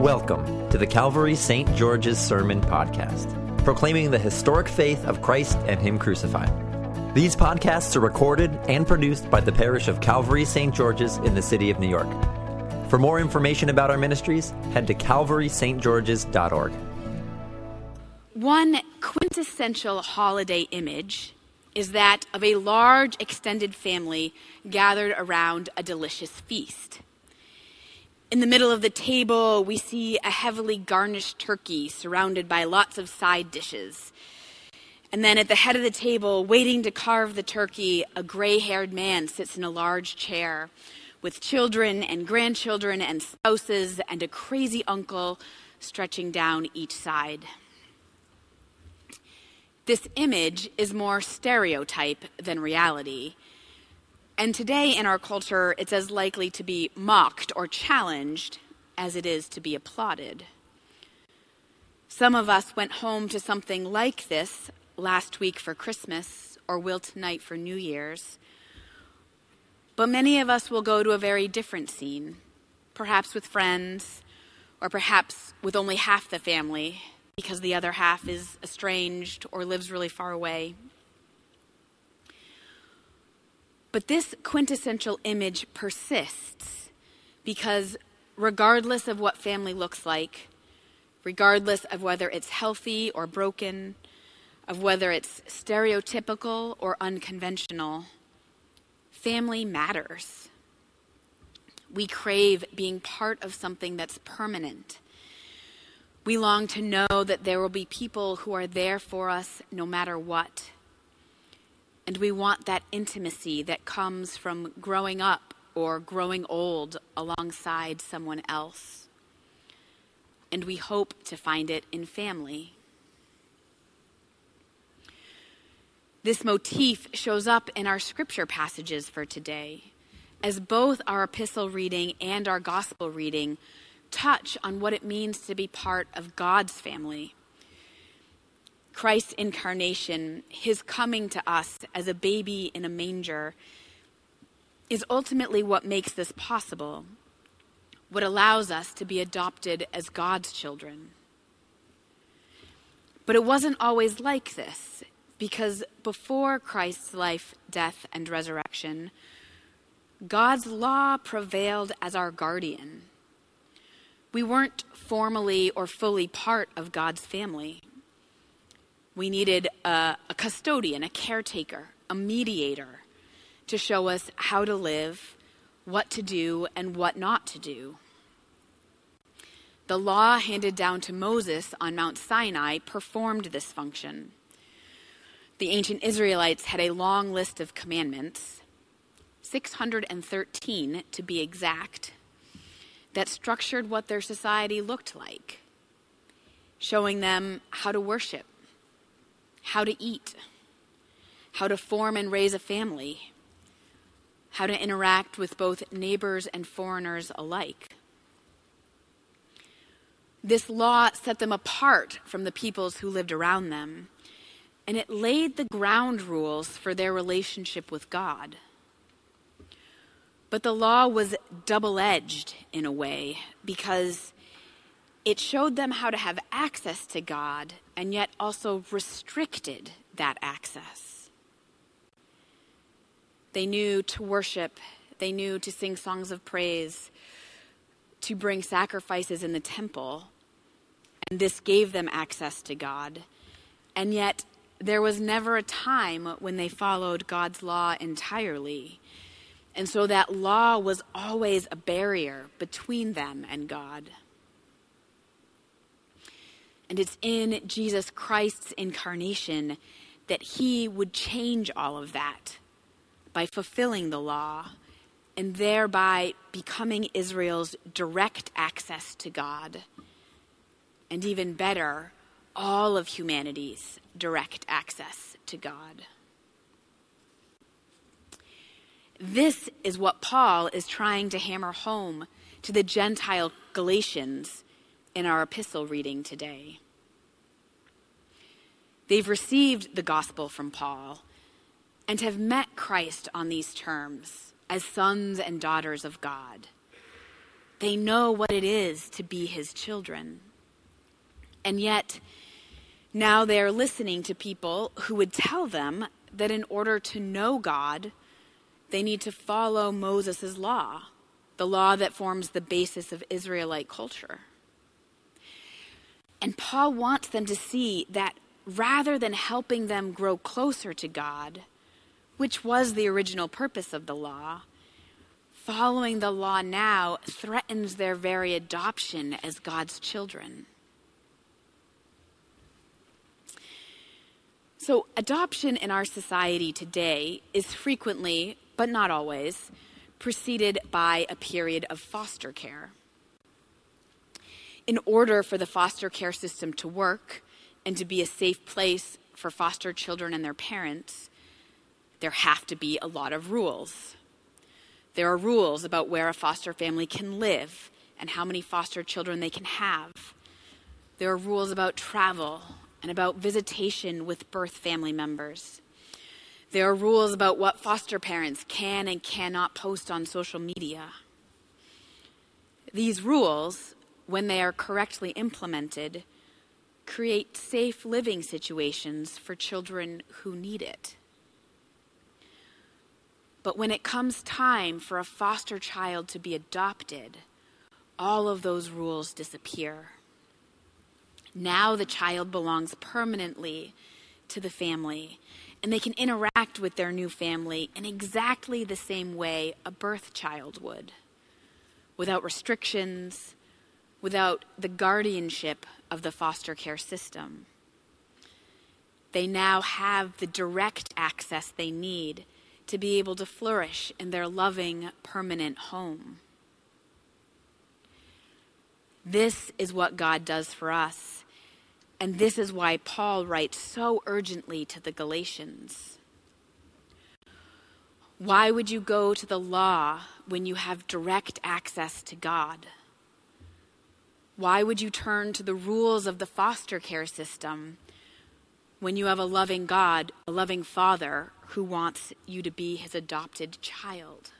Welcome to the Calvary St. George's Sermon Podcast, proclaiming the historic faith of Christ and Him crucified. These podcasts are recorded and produced by the parish of Calvary St. George's in the city of New York. For more information about our ministries, head to calvarystgeorges.org. One quintessential holiday image is that of a large extended family gathered around a delicious feast. In the middle of the table, we see a heavily garnished turkey surrounded by lots of side dishes. And then at the head of the table, waiting to carve the turkey, a gray haired man sits in a large chair with children and grandchildren and spouses and a crazy uncle stretching down each side. This image is more stereotype than reality. And today in our culture, it's as likely to be mocked or challenged as it is to be applauded. Some of us went home to something like this last week for Christmas or will tonight for New Year's. But many of us will go to a very different scene, perhaps with friends, or perhaps with only half the family because the other half is estranged or lives really far away. But this quintessential image persists because, regardless of what family looks like, regardless of whether it's healthy or broken, of whether it's stereotypical or unconventional, family matters. We crave being part of something that's permanent. We long to know that there will be people who are there for us no matter what. And we want that intimacy that comes from growing up or growing old alongside someone else. And we hope to find it in family. This motif shows up in our scripture passages for today, as both our epistle reading and our gospel reading touch on what it means to be part of God's family. Christ's incarnation, his coming to us as a baby in a manger, is ultimately what makes this possible, what allows us to be adopted as God's children. But it wasn't always like this, because before Christ's life, death, and resurrection, God's law prevailed as our guardian. We weren't formally or fully part of God's family. We needed a, a custodian, a caretaker, a mediator to show us how to live, what to do, and what not to do. The law handed down to Moses on Mount Sinai performed this function. The ancient Israelites had a long list of commandments, 613 to be exact, that structured what their society looked like, showing them how to worship, how to eat, how to form and raise a family, how to interact with both neighbors and foreigners alike. This law set them apart from the peoples who lived around them, and it laid the ground rules for their relationship with God. But the law was double edged in a way because it showed them how to have access to God and yet also restricted that access. They knew to worship, they knew to sing songs of praise, to bring sacrifices in the temple, and this gave them access to God. And yet, there was never a time when they followed God's law entirely. And so that law was always a barrier between them and God. And it's in Jesus Christ's incarnation that he would change all of that by fulfilling the law and thereby becoming Israel's direct access to God. And even better, all of humanity's direct access to God. This is what Paul is trying to hammer home to the Gentile Galatians in our epistle reading today. They've received the gospel from Paul and have met Christ on these terms as sons and daughters of God. They know what it is to be his children. And yet, now they are listening to people who would tell them that in order to know God, they need to follow Moses' law, the law that forms the basis of Israelite culture. And Paul wants them to see that rather than helping them grow closer to God, which was the original purpose of the law, following the law now threatens their very adoption as God's children. So, adoption in our society today is frequently, but not always, preceded by a period of foster care. In order for the foster care system to work and to be a safe place for foster children and their parents, there have to be a lot of rules. There are rules about where a foster family can live and how many foster children they can have. There are rules about travel and about visitation with birth family members. There are rules about what foster parents can and cannot post on social media. These rules, when they are correctly implemented, create safe living situations for children who need it. But when it comes time for a foster child to be adopted, all of those rules disappear. Now the child belongs permanently to the family, and they can interact with their new family in exactly the same way a birth child would, without restrictions, without the guardianship of the foster care system. They now have the direct access they need to be able to flourish in their loving, permanent home. This is what God does for us. And this is why Paul writes so urgently to the Galatians. Why would you go to the law when you have direct access to God? Why would you turn to the rules of the foster care system when you have a loving God, a loving Father who wants you to be his adopted child.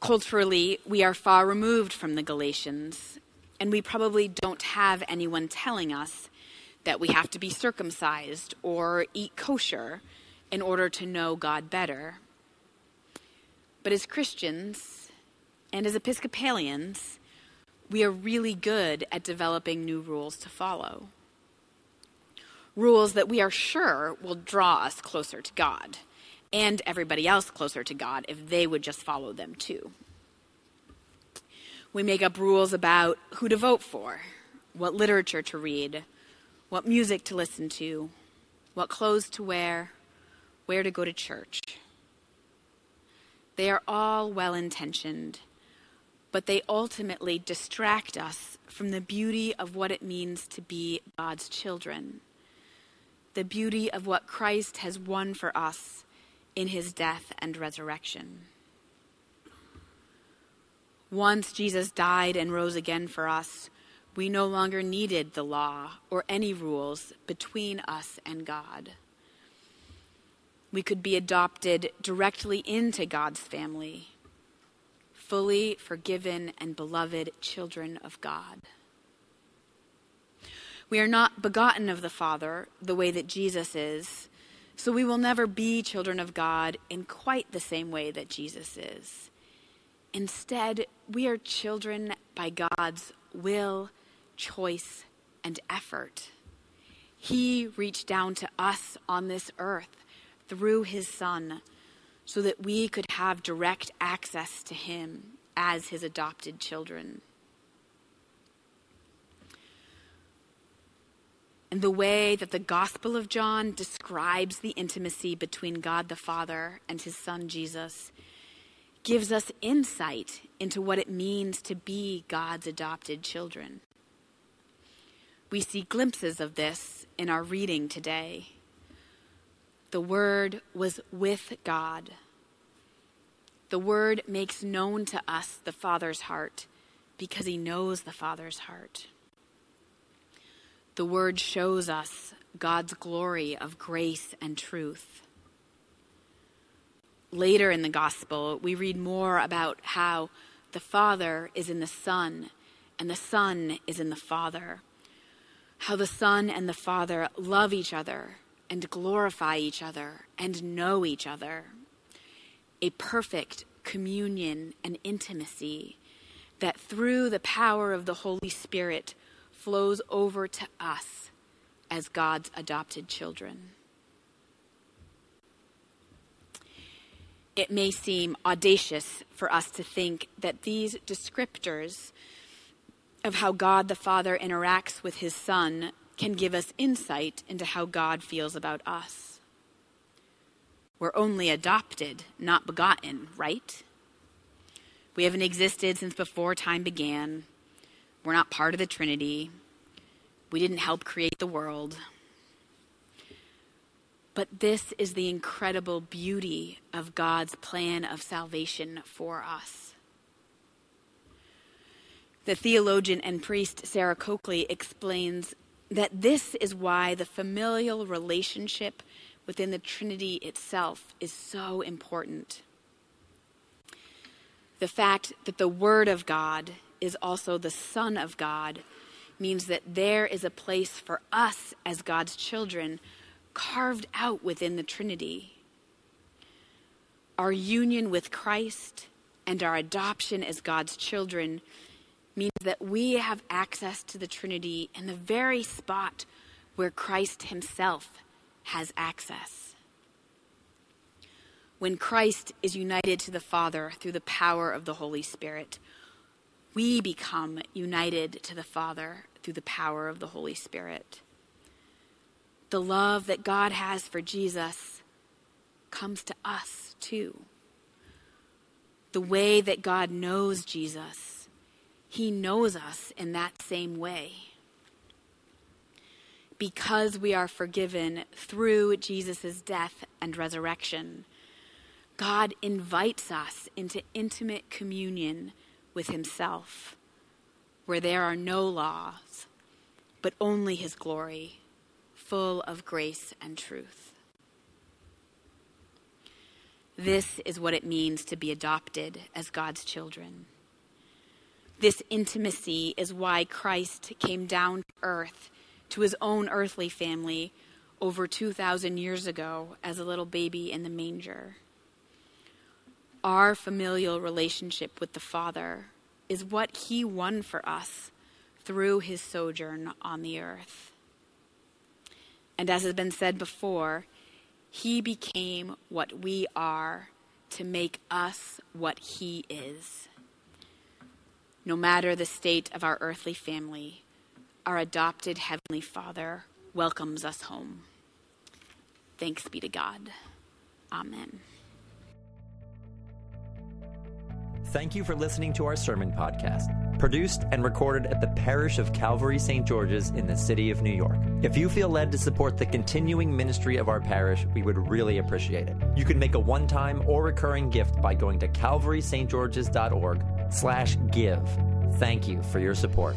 Culturally, we are far removed from the Galatians, and we probably don't have anyone telling us that we have to be circumcised or eat kosher in order to know God better. But as Christians and as Episcopalians, we are really good at developing new rules to follow. Rules that we are sure will draw us closer to God and everybody else closer to God if they would just follow them too. We make up rules about who to vote for, what literature to read, what music to listen to, what clothes to wear, where to go to church. They are all well intentioned but they ultimately distract us from the beauty of what it means to be God's children, the beauty of what Christ has won for us in his death and resurrection. Once Jesus died and rose again for us, we no longer needed the law or any rules between us and God. We could be adopted directly into God's family fully forgiven and beloved children of God. We are not begotten of the Father the way that Jesus is, so we will never be children of God in quite the same way that Jesus is. Instead, we are children by God's will, choice, and effort. He reached down to us on this earth through his Son so that we could have direct access to Him as His adopted children. And the way that the Gospel of John describes the intimacy between God the Father and His Son Jesus gives us insight into what it means to be God's adopted children. We see glimpses of this in our reading today. The Word was with God. The Word makes known to us the Father's heart because He knows the Father's heart. The Word shows us God's glory of grace and truth. later in the gospel, we read more about how the Father is in the Son and the Son is in the Father. How the Son and the Father love each other and glorify each other and know each other. A perfect communion and intimacy that through the power of the Holy Spirit flows over to us as God's adopted children. It may seem audacious for us to think that these descriptors of how God the Father interacts with his Son can give us insight into how God feels about us. We're only adopted, not begotten, right? We haven't existed since before time began. We're not part of the Trinity. We didn't help create the world. But this is the incredible beauty of God's plan of salvation for us. The theologian and priest Sarah Coakley explains that this is why the familial relationship within the Trinity itself is so important. The fact that the Word of God is also the Son of God means that there is a place for us as God's children carved out within the Trinity. Our union with Christ and our adoption as God's children means that we have access to the Trinity in the very spot where Christ Himself has access. When Christ is united to the Father through the power of the Holy Spirit, we become united to the Father through the power of the Holy Spirit. The love that God has for Jesus comes to us too. The way that God knows Jesus, He knows us in that same way. Because we are forgiven through Jesus' death and resurrection, God invites us into intimate communion with Himself, where there are no laws, but only His glory, full of grace and truth. This is what it means to be adopted as God's children. This intimacy is why Christ came down to earth to his own earthly family over 2,000 years ago as a little baby in the manger. Our familial relationship with the Father is what he won for us through his sojourn on the earth. And as has been said before, he became what we are to make us what he is. No matter the state of our earthly family, our adopted Heavenly Father welcomes us home. Thanks be to God. Amen. Thank you for listening to our sermon podcast, produced and recorded at the parish of Calvary St. George's in the city of New York. If you feel led to support the continuing ministry of our parish, we would really appreciate it. You can make a one-time or recurring gift by going to calvarystgeorges.org slash give. Thank you for your support.